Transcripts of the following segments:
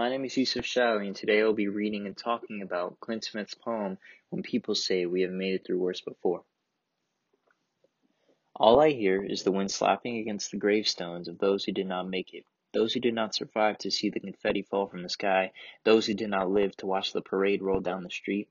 My name is Yusuf Shawi, and today I'll be reading and talking about Clint Smith's poem, When People Say We Have Made It Through Worse Before. All I hear is the wind slapping against the gravestones of those who did not make it, those who did not survive to see the confetti fall from the sky, those who did not live to watch the parade roll down the street.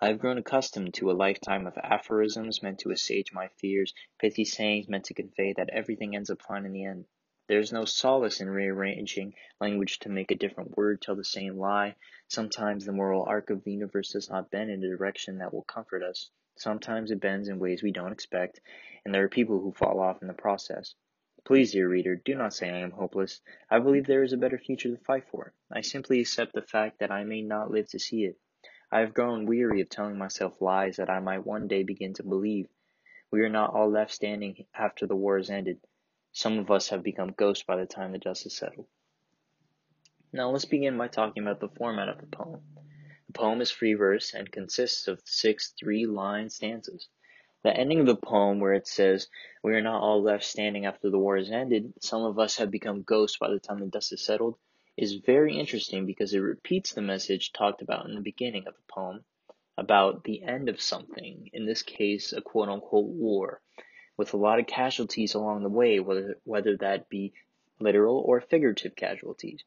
I have grown accustomed to a lifetime of aphorisms meant to assuage my fears, pithy sayings meant to convey that everything ends up fine in the end. There is no solace in rearranging language to make a different word tell the same lie. Sometimes the moral arc of the universe does not bend in a direction that will comfort us. Sometimes it bends in ways we don't expect, and there are people who fall off in the process. Please, dear reader, do not say I am hopeless. I believe there is a better future to fight for. I simply accept the fact that I may not live to see it. I have grown weary of telling myself lies that I might one day begin to believe. We are not all left standing after the war has ended. Some of us have become ghosts by the time the dust is settled. Now let's begin by talking about the format of the poem. The poem is free verse and consists of six three-line stanzas. The ending of the poem where it says, We are not all left standing after the war has ended, some of us have become ghosts by the time the dust is settled, is very interesting because it repeats the message talked about in the beginning of the poem about the end of something, in this case, a quote unquote war with a lot of casualties along the way, whether, whether that be literal or figurative casualties.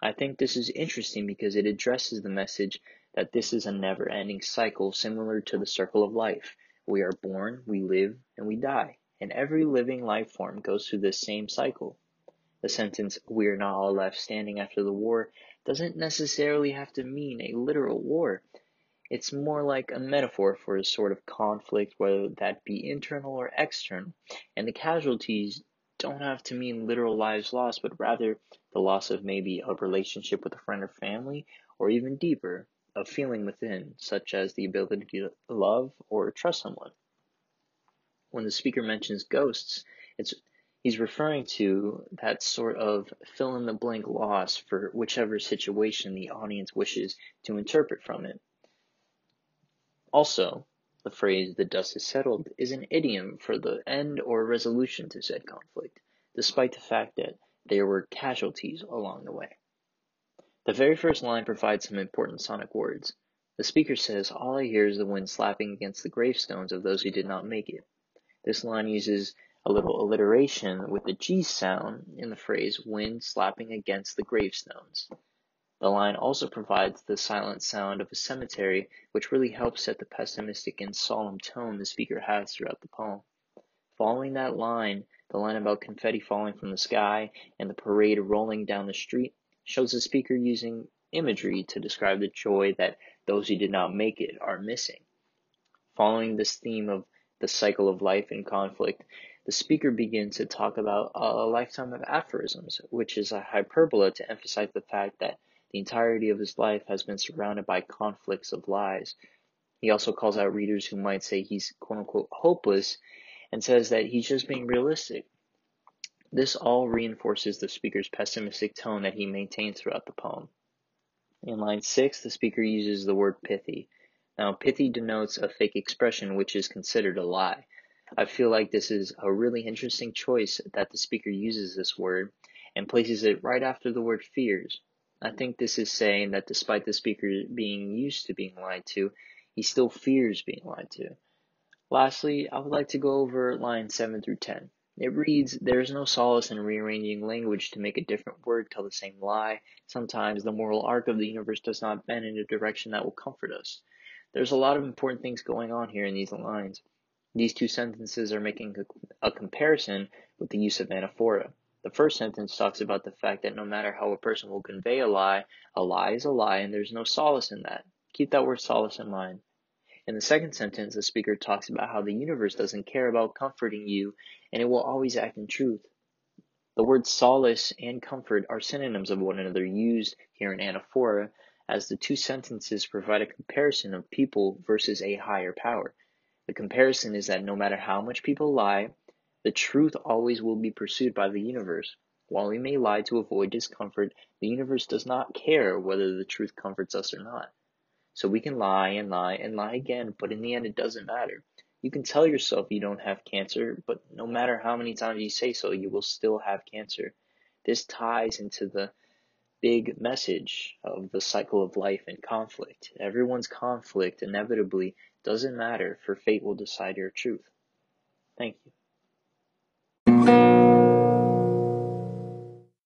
I think this is interesting because it addresses the message that this is a never ending cycle similar to the circle of life. We are born, we live, and we die. And every living life form goes through this same cycle. The sentence, we are not all left standing after the war, doesn't necessarily have to mean a literal war. It's more like a metaphor for a sort of conflict, whether that be internal or external. And the casualties don't have to mean literal lives lost, but rather the loss of maybe a relationship with a friend or family, or even deeper, a feeling within, such as the ability to love or trust someone. When the speaker mentions ghosts, it's he's referring to that sort of fill in the blank loss for whichever situation the audience wishes to interpret from it. Also, the phrase "the dust is settled" is an idiom for the end or resolution to said conflict, despite the fact that there were casualties along the way. The very first line provides some important sonic words. The speaker says, All I hear is the wind slapping against the gravestones of those who did not make it. This line uses a little alliteration with the G sound in the phrase wind slapping against the gravestones. The line also provides the silent sound of a cemetery, which really helps set the pessimistic and solemn tone the speaker has throughout the poem. Following that line, the line about confetti falling from the sky and the parade rolling down the street shows the speaker using imagery to describe the joy that those who did not make it are missing. Following this theme of the cycle of life and conflict, the speaker begins to talk about a lifetime of aphorisms, which is a hyperbola to emphasize the fact that the entirety of his life has been surrounded by conflicts of lies. He also calls out readers who might say he's quote unquote hopeless and says that he's just being realistic. This all reinforces the speaker's pessimistic tone that he maintains throughout the poem. In line 6, the speaker uses the word pithy. Now, pithy denotes a fake expression which is considered a lie. I feel like this is a really interesting choice that the speaker uses this word and places it right after the word fears. I think this is saying that despite the speaker being used to being lied to, he still fears being lied to. Lastly, I would like to go over lines 7 through 10. It reads, There is no solace in rearranging language to make a different word tell the same lie. Sometimes the moral arc of the universe does not bend in a direction that will comfort us. There's a lot of important things going on here in these lines. These two sentences are making a, comparison with the use of anaphora. The first sentence talks about the fact that no matter how a person will convey a lie, a lie is a lie and there's no solace in that. Keep that word solace in mind. In the second sentence, the speaker talks about how the universe doesn't care about comforting you and it will always act in truth. The words solace and comfort are synonyms of one another used here in anaphora as the two sentences provide a comparison of people versus a higher power. The comparison is that no matter how much people lie, the truth always will be pursued by the universe. While we may lie to avoid discomfort, the universe does not care whether the truth comforts us or not. So we can lie and lie and lie again, but in the end it doesn't matter. You can tell yourself you don't have cancer, but no matter how many times you say so, you will still have cancer. This ties into the big message of the cycle of life and conflict. Everyone's conflict inevitably doesn't matter, for fate will decide your truth. Thank you.